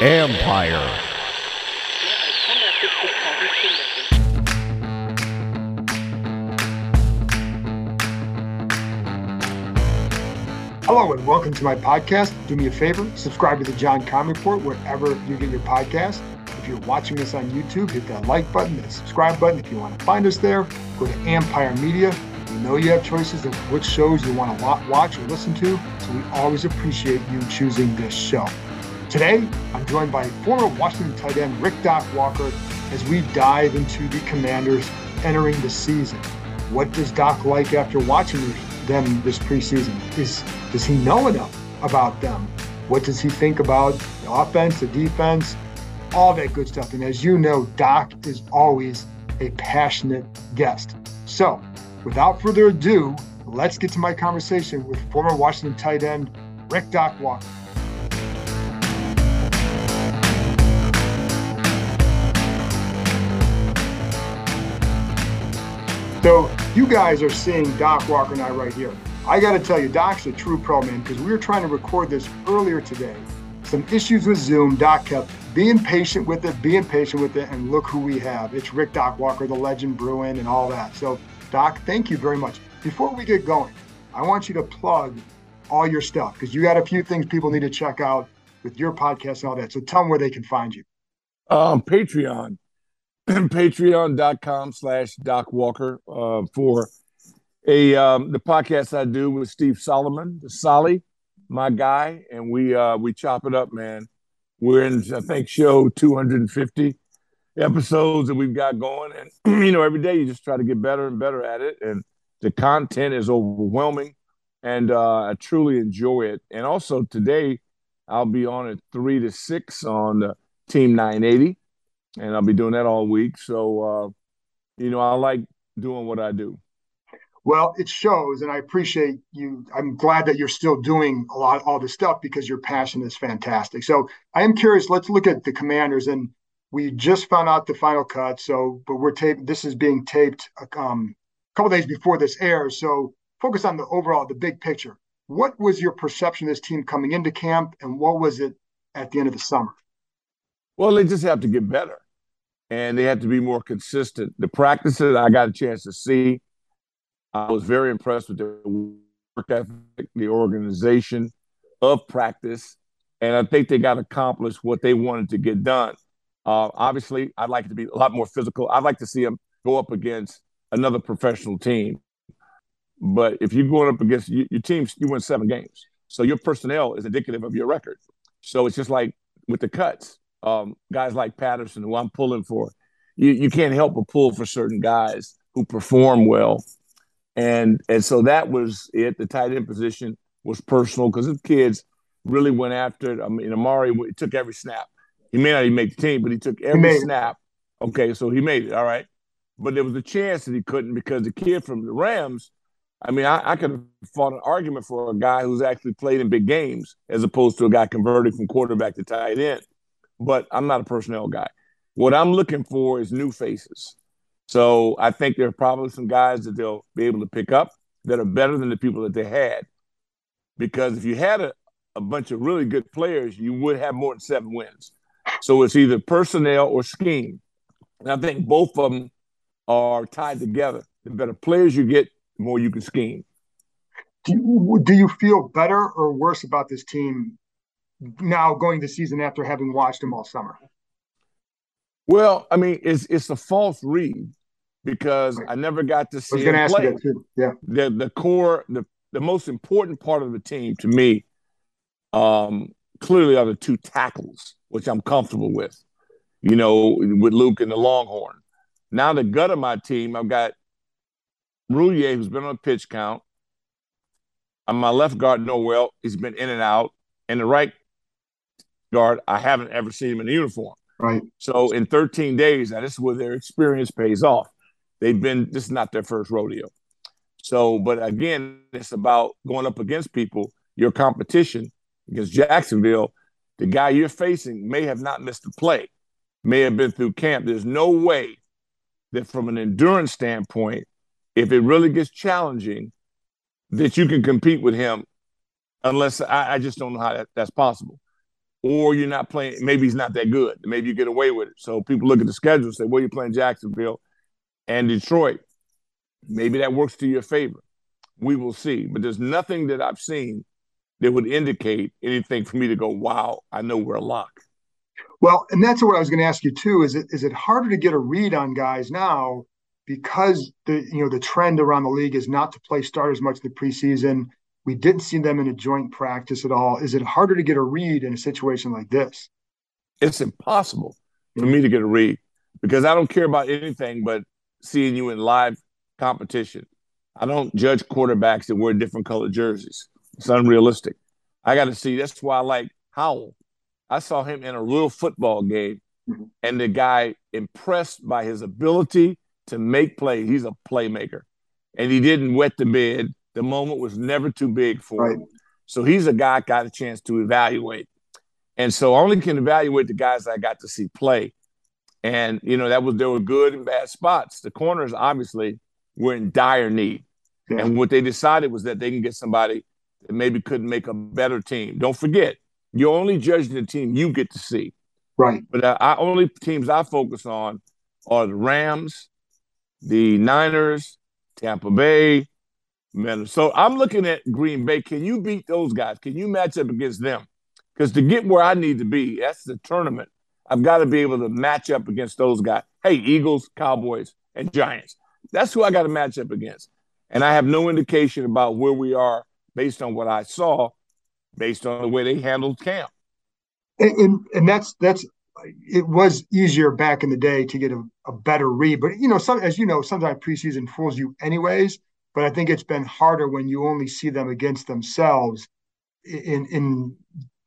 Empire. Hello and welcome to my podcast. Do me a favor, subscribe to the John Keim Report wherever you get your podcast. If you're watching this on YouTube, hit that like button, that subscribe button. If you want to find us there, go to Empire Media. We know you have choices of which shows you want to watch or listen to, so we always appreciate you choosing this show. Today, I'm joined by former Washington tight end Rick Doc Walker as we dive into the Commanders entering the season. What does Doc like after watching them this preseason? Is does he know enough about them? What does he think about the offense, the defense, all that good stuff? And as you know, Doc is always a passionate guest. So, without further ado, let's get to my conversation with former Washington tight end Rick Doc Walker. So you guys are seeing Doc Walker and I right here. I got to tell you, Doc's a true pro, man, because we were trying to record this earlier today. Some issues with Zoom. Doc kept being patient with it, being patient with it, and look who we have. It's Rick Doc Walker, the legend Bruin, and all that. So, Doc, thank you very much. Before we get going, I want you to plug all your stuff because you got a few things people need to check out with your podcast and all that. So tell them where they can find you. Um, Patreon. patreon.com slash Doc Walker uh, for a um, the podcast I do with Steve Solomon, the Solly, my guy, and we uh, we chop it up, man. We're in I think show 250 episodes that we've got going, and you know every day you just try to get better and better at it, and the content is overwhelming, and uh, I truly enjoy it. And also today I'll be on at three to six on the Team 980 and I'll be doing that all week. So, uh, you know, I like doing what I do. Well, it shows, and I appreciate you. I'm glad that you're still doing a lot, all this stuff because your passion is fantastic. So, I am curious. Let's look at the Commanders, and we just found out the final cut. So, but we're taped. This is being taped um, a couple days before this airs. So, focus on the overall, the big picture. What was your perception of this team coming into camp, and what was it at the end of the summer? Well, they just have to get better and they have to be more consistent. The practices I got a chance to see, I was very impressed with their work ethic, the organization of practice, and I think they got accomplished what they wanted to get done. Uh, obviously, I'd like it to be a lot more physical. I'd like to see him go up against another professional team. But if you're going up against your, your team, you win seven games. So your personnel is indicative of your record. So it's just like with the cuts um, guys like Patterson, who I'm pulling for. You you can't help but pull for certain guys who perform well, and and so that was it. The tight end position was personal because the kids really went after it. I mean, Amari took every snap. He may not even make the team, but he took every he snap. It. Okay, so he made it. All right, but there was a chance that he couldn't because the kid from the Rams. I mean, I, I could have fought an argument for a guy who's actually played in big games as opposed to a guy converted from quarterback to tight end but I'm not a personnel guy. What I'm looking for is new faces. So I think there are probably some guys that they'll be able to pick up that are better than the people that they had. Because if you had a, a bunch of really good players, you would have more than seven wins. So it's either personnel or scheme. And I think both of them are tied together. The better players you get, the more you can scheme. Do you, do you feel better or worse about this team now going the season after having watched them all summer? Well, I mean, it's it's a false read because I never got to see him play. Yeah, the the core, the the most important part of the team to me, um, clearly are the two tackles, which I'm comfortable with. You know, with Luke and the Longhorn. Now the gut of my team, I've got Roullier, who's been on a pitch count, On my left guard, Norwell, he's been in and out. And the right guard, I haven't ever seen him in a uniform. Right. So in 13 days, now this is where their experience pays off. They've been, this is not their first rodeo. So, but again, it's about going up against people, your competition against Jacksonville. The guy you're facing may have not missed a play, may have been through camp. There's no way that from an endurance standpoint, if it really gets challenging, that you can compete with him unless I, I just don't know how that, that's possible. Or you're not playing, maybe he's not that good. Maybe you get away with it. So people look at the schedule and say, well, you're playing Jacksonville and Detroit. Maybe that works to your favor. We will see. But there's nothing that I've seen that would indicate anything for me to go, wow, I know we're locked. Well, and that's what I was going to ask you too. Is it is it harder to get a read on guys now because the you know the trend around the league is not to play starters much the preseason. We didn't see them in a joint practice at all. Is it harder to get a read in a situation like this? It's impossible for me to get a read because I don't care about anything but seeing you in live competition. I don't judge quarterbacks that wear different colored jerseys. It's unrealistic. I got to see. That's why I like Howell. I saw him in a real football game, mm-hmm. and the guy impressed by his ability to make plays. He's a playmaker, and he didn't wet the bed. The moment was never too big for right. him. So he's a guy I got a chance to evaluate. And so I only can evaluate the guys I got to see play. And, you know, that was there were good and bad spots. The corners obviously were in dire need. Yeah. And what they decided was that they can get somebody that maybe couldn't make a better team. Don't forget, you're only judging the team you get to see. Right. But uh, I only teams I focus on are the Rams, the Niners, Tampa Bay, Minnesota. I'm looking at Green Bay. Can you beat those guys? Can you match up against them? Because to get where I need to be, that's the tournament. I've got to be able to match up against those guys. Hey, Eagles, Cowboys, and Giants. That's who I got to match up against. And I have no indication about where we are based on what I saw, based on the way they handled camp. And, and, and that's that's it was easier back in the day to get a, a better read. But you know, some as you know, sometimes preseason fools you anyways. But I think it's been harder when you only see them against themselves in in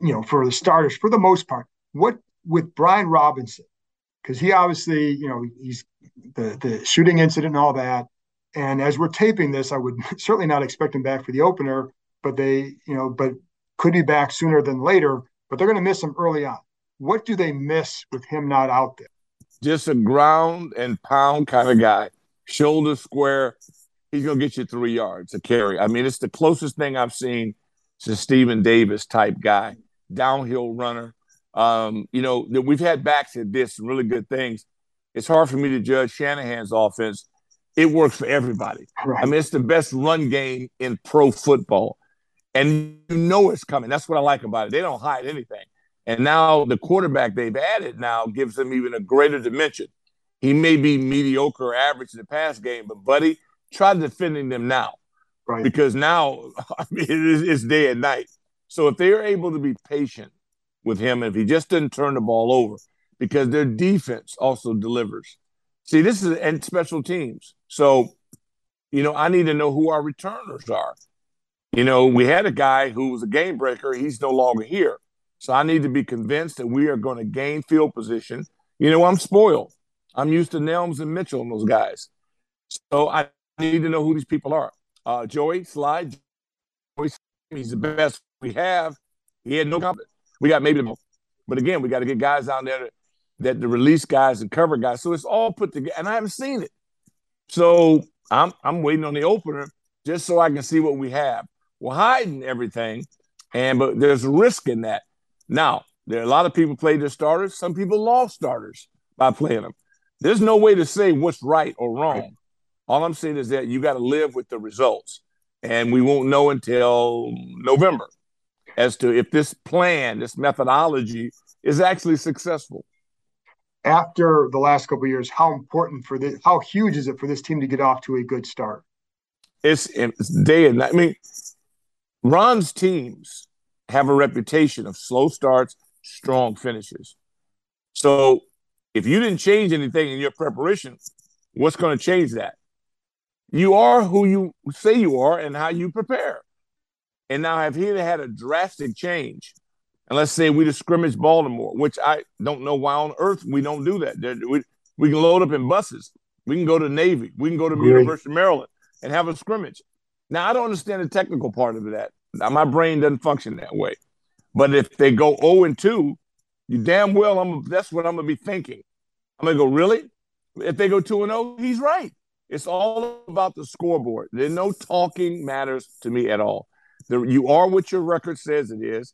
you know for the starters for the most part. What with Brian Robinson, because he obviously, you know, he's the the shooting incident and all that. And as we're taping this, I would certainly not expect him back for the opener, but they, you know, but could be back sooner than later. But they're going to miss him early on. What do they miss with him not out there? Just a ground and pound kind of guy, shoulder square. He's going to get you three yards a carry. I mean, it's the closest thing I've seen to Stephen Davis type guy, downhill runner. Um, you know, we've had backs at this really good things. It's hard for me to judge Shanahan's offense. It works for everybody. Right. I mean, it's the best run game in pro football. And you know it's coming. That's what I like about it. They don't hide anything. And now the quarterback they've added now gives them even a greater dimension. He may be mediocre or average in the pass game, but buddy, try defending them now. Right. Because now I mean, it's day and night. So if they're able to be patient with him if he just didn't turn the ball over because their defense also delivers. See, this is and special teams. So, you know, I need to know who our returners are. You know, we had a guy who was a game breaker. He's no longer here. So I need to be convinced that we are going to gain field position. You know, I'm spoiled. I'm used to Nelms and Mitchell and those guys. So I need to know who these people are. Uh, Joey Joey, he's the best we have. He had no confidence. We got maybe. But again, we got to get guys down there that the release guys and cover guys. So it's all put together, and I haven't seen it. So I'm I'm waiting on the opener just so I can see what we have. We're hiding everything, and but there's a risk in that. Now there are a lot of people played their starters. Some people lost starters by playing them. There's no way to say what's right or wrong. All I'm saying is that you got to live with the results, and we won't know until November as to if this plan, this methodology is actually successful. After the last couple years, how important for this, how huge is it for this team to get off to a good start? It's, it's day and night. I mean, Ron's teams have a reputation of slow starts, strong finishes. So if you didn't change anything in your preparation, what's going to change that? You are who you say you are and how you prepare. And now, have he had a drastic change, and let's say we just scrimmage Baltimore, which I don't know why on earth we don't do that. We, we can load up in buses. We can go to Navy. We can go to Great. University of Maryland and have a scrimmage. Now, I don't understand the technical part of that. Now, my brain doesn't function that way. But if they go 0 and 2, you damn well, I'm that's what I'm gonna be thinking. I'm gonna go, really? If they go 2 and 0, he's right. It's all about the scoreboard. There's no talking matters to me at all. The, you are what your record says it is,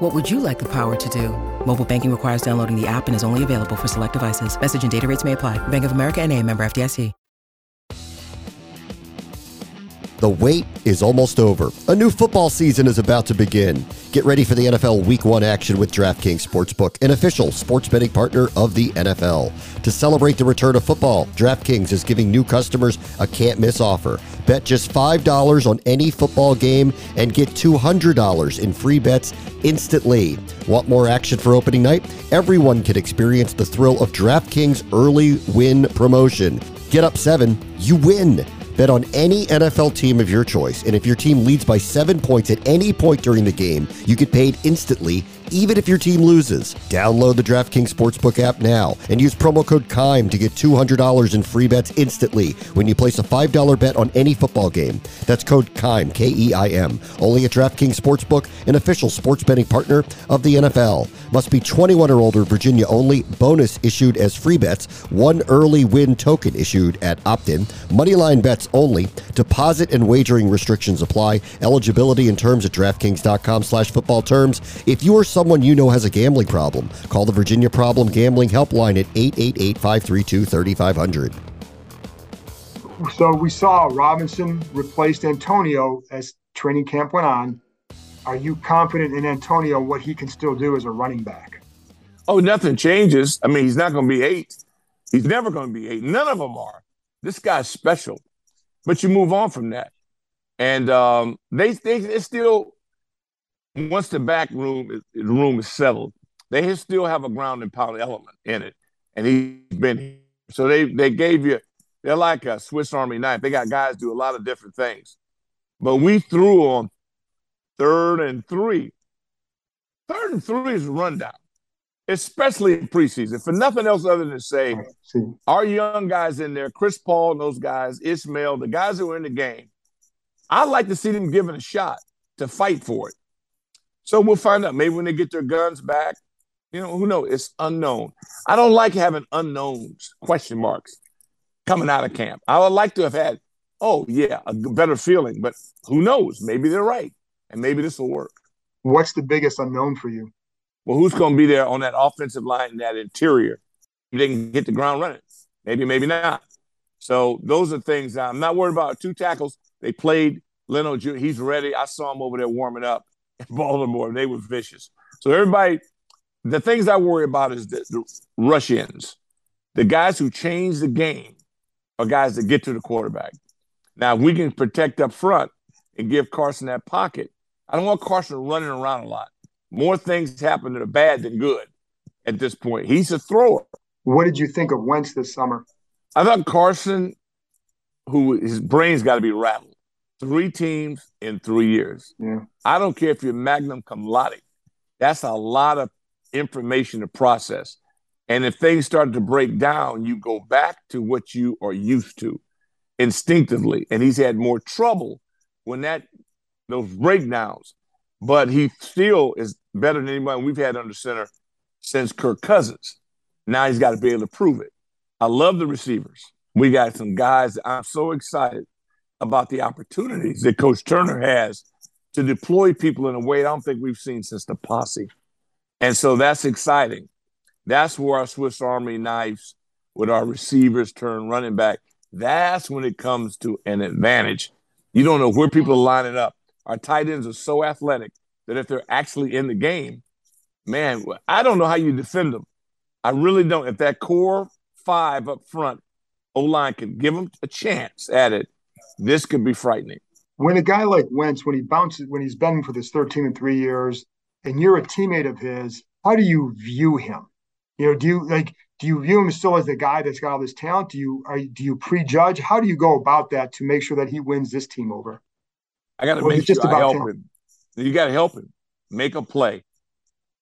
What would you like the power to do? Mobile banking requires downloading the app and is only available for select devices. Message and data rates may apply. Bank of America and a member FDIC. The wait is almost over. A new football season is about to begin. Get ready for the NFL Week 1 action with DraftKings Sportsbook, an official sports betting partner of the NFL. To celebrate the return of football, DraftKings is giving new customers a can't miss offer. Bet just $5 on any football game and get $200 in free bets instantly. Want more action for opening night? Everyone can experience the thrill of DraftKings early win promotion. Get up 7, you win. Bet on any NFL team of your choice, and if your team leads by seven points at any point during the game, you get paid instantly even if your team loses. Download the DraftKings Sportsbook app now and use promo code KEIM to get $200 in free bets instantly when you place a $5 bet on any football game. That's code KEIM, K E I M. Only at DraftKings Sportsbook, an official sports betting partner of the NFL. Must be 21 or older, Virginia only. Bonus issued as free bets. One early win token issued at opt in. Moneyline bets only. Deposit and wagering restrictions apply. Eligibility and terms at DraftKings.com slash football terms. If you are someone you know has a gambling problem, call the Virginia Problem Gambling Helpline at 888 532 3500. So we saw Robinson replaced Antonio as training camp went on. Are you confident in Antonio what he can still do as a running back? Oh, nothing changes. I mean, he's not going to be eight. He's never going to be eight. None of them are. This guy's special, but you move on from that. And um, they, they, they still once the back room is, the room is settled, they still have a ground and pound element in it, and he's been here. So they they gave you they're like a Swiss Army knife. They got guys do a lot of different things, but we threw on third and three. Third and three is a rundown, especially in preseason. For nothing else other than to say, our young guys in there, Chris Paul and those guys, Ismael, the guys who are in the game, I'd like to see them given a shot to fight for it. So we'll find out. Maybe when they get their guns back, you know, who knows? It's unknown. I don't like having unknowns, question marks, coming out of camp. I would like to have had, oh yeah, a better feeling, but who knows? Maybe they're right, and maybe this will work. What's the biggest unknown for you? Well, who's going to be there on that offensive line, in that interior? They can hit the ground running. Maybe, maybe not. So those are things I'm not worried about. Two tackles. They played Leno Jr. He's ready. I saw him over there warming up in Baltimore. They were vicious. So everybody, the things I worry about is the, the rush ins. The guys who change the game are guys that get to the quarterback. Now, if we can protect up front and give Carson that pocket, I don't want Carson running around a lot. More things happen that are bad than good at this point. He's a thrower. What did you think of Wentz this summer? I thought Carson, who his brain's got to be rattled three teams in three years. Yeah. I don't care if you're Magnum cum laude. That's a lot of information to process. And if things start to break down, you go back to what you are used to instinctively. And he's had more trouble when that those breakdowns, but he still is better than anybody we've had under center since Kirk Cousins. Now he's got to be able to prove it. I love the receivers. We got some guys. I'm so excited about the opportunities that Coach Turner has to deploy people in a way I don't think we've seen since the posse. And so that's exciting. That's where our Swiss Army knives with our receivers turn running back. That's when it comes to an advantage. You don't know where people are lining up. Our tight ends are so athletic that if they're actually in the game, man, I don't know how you defend them. I really don't. If that core five up front, O line can give them a chance at it, this could be frightening. When a guy like Wentz, when he bounces, when he's been for this 13 and three years, and you're a teammate of his, how do you view him? You know, do you like do you view him still as the guy that's got all this talent? Do you are do you prejudge? How do you go about that to make sure that he wins this team over? I got to make sure I help talent? him. You got to help him make a play.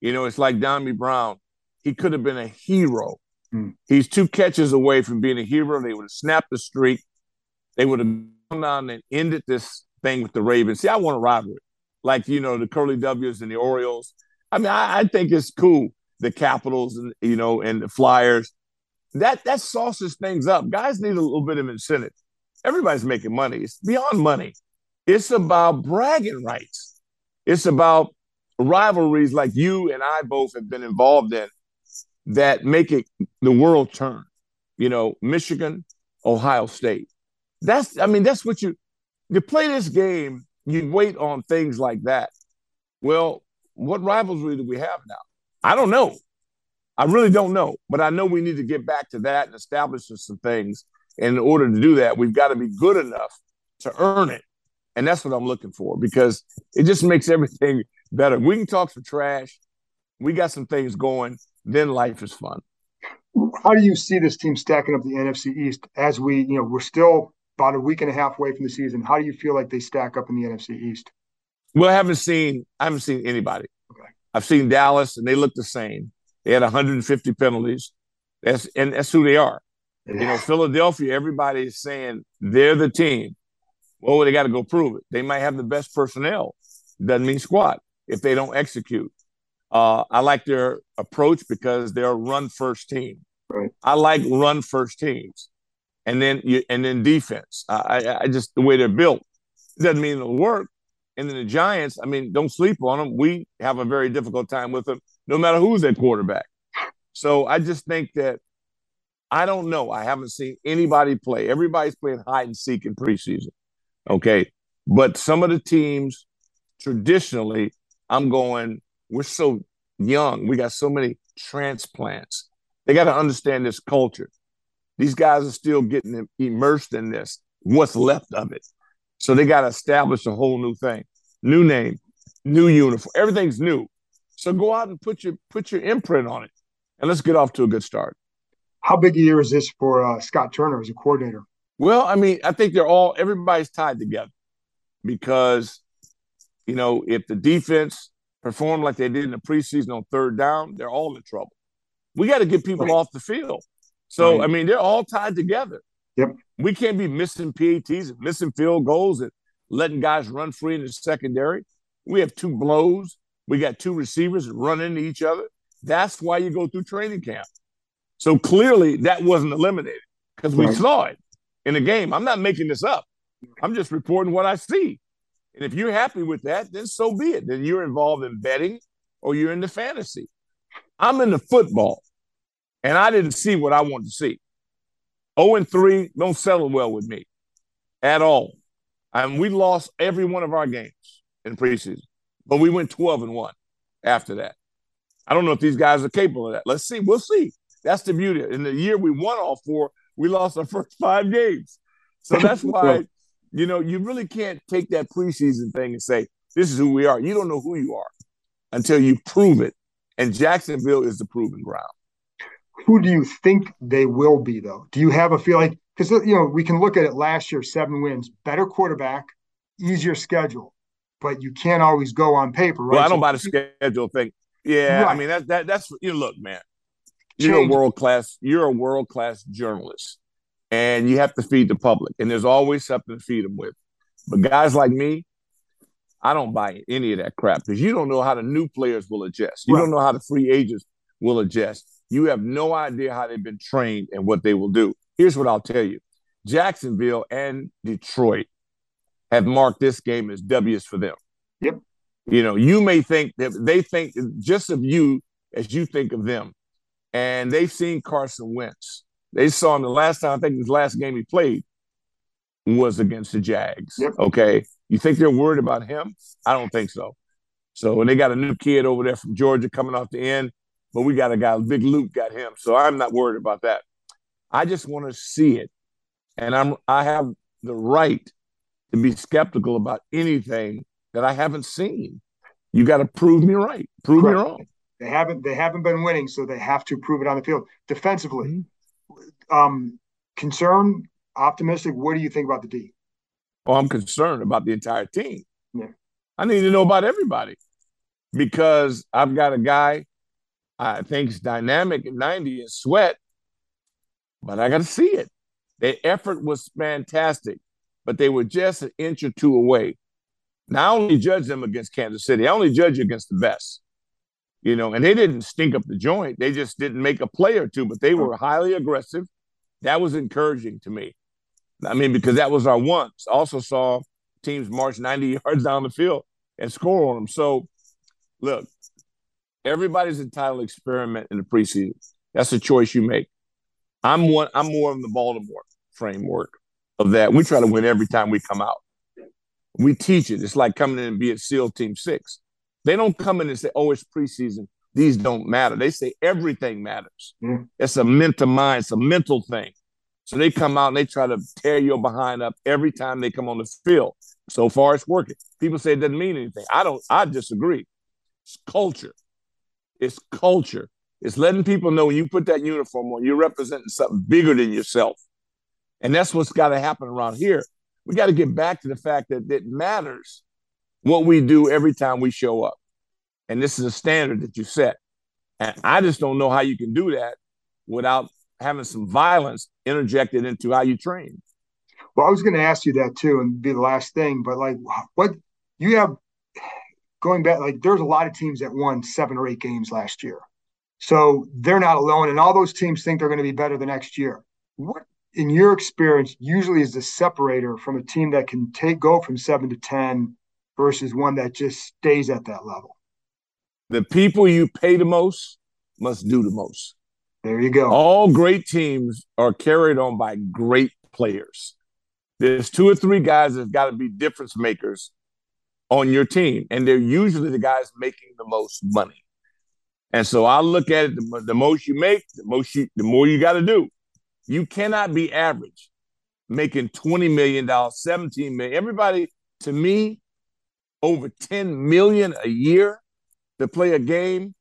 You know, it's like Donnie Brown. He could have been a hero. Hmm. He's two catches away from being a hero. They would have snapped the streak. They would have gone on and ended this thing with the Ravens. See, I want a rivalry, like you know the Curly W's and the Orioles. I mean, I, I think it's cool the Capitals and you know and the Flyers. That that sauces things up. Guys need a little bit of incentive. Everybody's making money. It's beyond money. It's about bragging rights. It's about rivalries like you and I both have been involved in that make it the world turn. You know, Michigan, Ohio State. That's I mean, that's what you you play this game, you wait on things like that. Well, what rivalry do we have now? I don't know. I really don't know, but I know we need to get back to that and establish some things. And in order to do that, we've got to be good enough to earn it. And that's what I'm looking for because it just makes everything better. We can talk some trash. We got some things going. Then life is fun. How do you see this team stacking up the NFC East as we, you know, we're still about a week and a half away from the season. How do you feel like they stack up in the NFC East? Well, I haven't seen I haven't seen anybody. Okay. I've seen Dallas, and they look the same. They had 150 penalties. That's and that's who they are. Yeah. You know, Philadelphia. Everybody is saying they're the team. Well, they got to go prove it. They might have the best personnel. Doesn't mean squat if they don't execute. Uh, I like their approach because they're a run first team. Right. I like run first teams, and then you and then defense. I, I just the way they're built doesn't mean it'll work. And then the Giants, I mean, don't sleep on them. We have a very difficult time with them, no matter who's at quarterback. So I just think that I don't know. I haven't seen anybody play. Everybody's playing hide and seek in preseason. Okay. But some of the teams traditionally, I'm going, we're so young. We got so many transplants. They got to understand this culture. These guys are still getting immersed in this, what's left of it. So they got to establish a whole new thing, new name, new uniform. Everything's new. So go out and put your put your imprint on it, and let's get off to a good start. How big a year is this for uh, Scott Turner as a coordinator? Well, I mean, I think they're all everybody's tied together because you know if the defense performed like they did in the preseason on third down, they're all in trouble. We got to get people right. off the field. So right. I mean, they're all tied together. Yep. We can't be missing PATs and missing field goals and letting guys run free in the secondary. We have two blows. We got two receivers running run into each other. That's why you go through training camp. So clearly that wasn't eliminated because we right. saw it in the game. I'm not making this up. I'm just reporting what I see. And if you're happy with that, then so be it. Then you're involved in betting or you're in the fantasy. I'm in the football and I didn't see what I wanted to see. 0 and 3 don't settle well with me at all. And we lost every one of our games in preseason, but we went 12 and 1 after that. I don't know if these guys are capable of that. Let's see. We'll see. That's the beauty. In the year we won all four, we lost our first five games. So that's why, you know, you really can't take that preseason thing and say, this is who we are. You don't know who you are until you prove it. And Jacksonville is the proving ground who do you think they will be though? Do you have a feel like because you know we can look at it last year, seven wins, better quarterback, easier schedule, but you can't always go on paper, right? Well, I don't so, buy the schedule thing. Yeah, right. I mean that that that's you know, look, man. You're a world class. You're a world class journalist, and you have to feed the public, and there's always something to feed them with. But guys like me, I don't buy any of that crap because you don't know how the new players will adjust. You right. don't know how the free agents will adjust. You have no idea how they've been trained and what they will do. Here's what I'll tell you Jacksonville and Detroit have marked this game as W's for them. Yep. You know, you may think that they think just of you as you think of them. And they've seen Carson Wentz. They saw him the last time, I think his last game he played was against the Jags. Yep. Okay. You think they're worried about him? I don't think so. So and they got a new kid over there from Georgia coming off the end, but we got a guy, Big Luke got him. So I'm not worried about that. I just want to see it. And I'm I have the right to be skeptical about anything that I haven't seen. You got to prove me right. Prove Correct. me wrong. They haven't they haven't been winning, so they have to prove it on the field. Defensively, mm-hmm. um, concern, optimistic. What do you think about the D? Oh, I'm concerned about the entire team. Yeah. I need to know about everybody because I've got a guy I think's dynamic at 90 and sweat, but I got to see it. Their effort was fantastic, but they were just an inch or two away. Now I only judge them against Kansas City. I only judge against the best. You know, and they didn't stink up the joint. They just didn't make a play or two, but they were highly aggressive. That was encouraging to me. I mean, because that was our once. Also saw teams march 90 yards down the field and score on them. So look, everybody's entitled to experiment in the preseason. That's a choice you make. I'm one. I'm more of the Baltimore framework of that. We try to win every time we come out. We teach it. It's like coming in and being SEAL Team Six. They don't come in and say, "Oh, it's preseason. These don't matter." They say everything matters. Mm. It's a mental mind. It's a mental thing. So they come out and they try to tear your behind up every time they come on the field. So far, it's working. People say it doesn't mean anything. I don't. I disagree. It's culture. It's culture. It's letting people know when you put that uniform on, you're representing something bigger than yourself. And that's what's got to happen around here. We got to get back to the fact that it matters what we do every time we show up. And this is a standard that you set. And I just don't know how you can do that without having some violence interjected into how you train. Well, I was going to ask you that too, and be the last thing. But like, what you have going back, like, there's a lot of teams that won seven or eight games last year. So they're not alone. And all those teams think they're going to be better the next year. What, in your experience, usually is the separator from a team that can take go from seven to 10 versus one that just stays at that level? The people you pay the most must do the most. There you go. All great teams are carried on by great players. There's two or three guys that have got to be difference makers on your team, and they're usually the guys making the most money. And so I look at it: the, the most you make, the most you, the more you got to do. You cannot be average, making twenty million dollars, seventeen million. Everybody, to me, over ten million a year to play a game.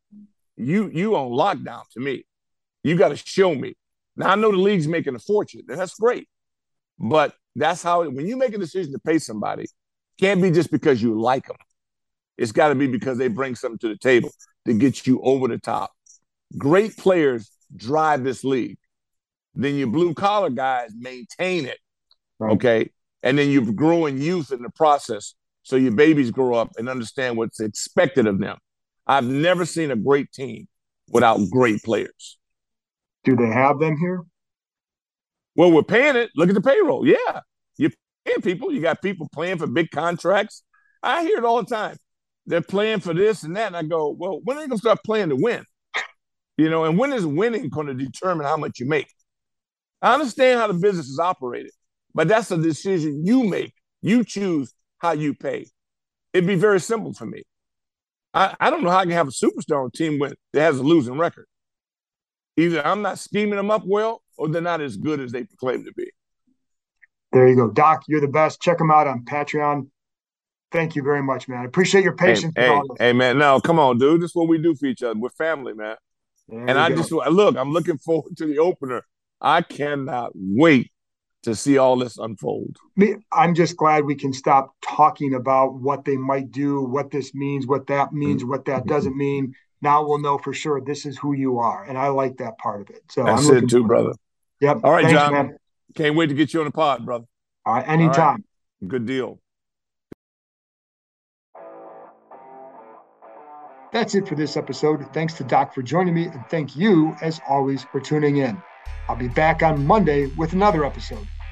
You you on lockdown to me. You got to show me. Now I know the league's making a fortune, and that's great. But that's how when you make a decision to pay somebody, can't be just because you like them. It's got to be because they bring something to the table to get you over the top. Great players drive this league. Then your blue collar guys maintain it. Right. Okay. And then you're growing youth in the process. So your babies grow up and understand what's expected of them. I've never seen a great team without great players. Do they have them here? Well, we're paying it. Look at the payroll. Yeah. You're paying people. You got people playing for big contracts. I hear it all the time they're playing for this and that. And I go, well, when are they going to start playing to win? You know, and when is winning going to determine how much you make? I understand how the business is operated, but that's a decision you make. You choose how you pay. It'd be very simple for me. I, I don't know how I can have a superstar on team with, that has a losing record. Either I'm not scheming them up well, or they're not as good as they claim to be. There you go, Doc. You're the best. Check them out on Patreon. Thank you very much, man. I appreciate your patience. Hey, hey, hey, man. No, come on, dude. This is what we do for each other. We're family, man. There and I go. just look, I'm looking forward to the opener. I cannot wait to see all this unfold. I'm just glad we can stop talking about what they might do, what this means, what that means, what that mm-hmm. doesn't mean. Now we'll know for sure this is who you are, and I like that part of it. So that's I'm it too, brother. Yep. All right, Thanks, John. Man. Can't wait to get you on the pod, brother. All right, anytime. All right. Good deal. That's it for this episode. Thanks to Doc for joining me, and thank you, as always, for tuning in. I'll be back on Monday with another episode.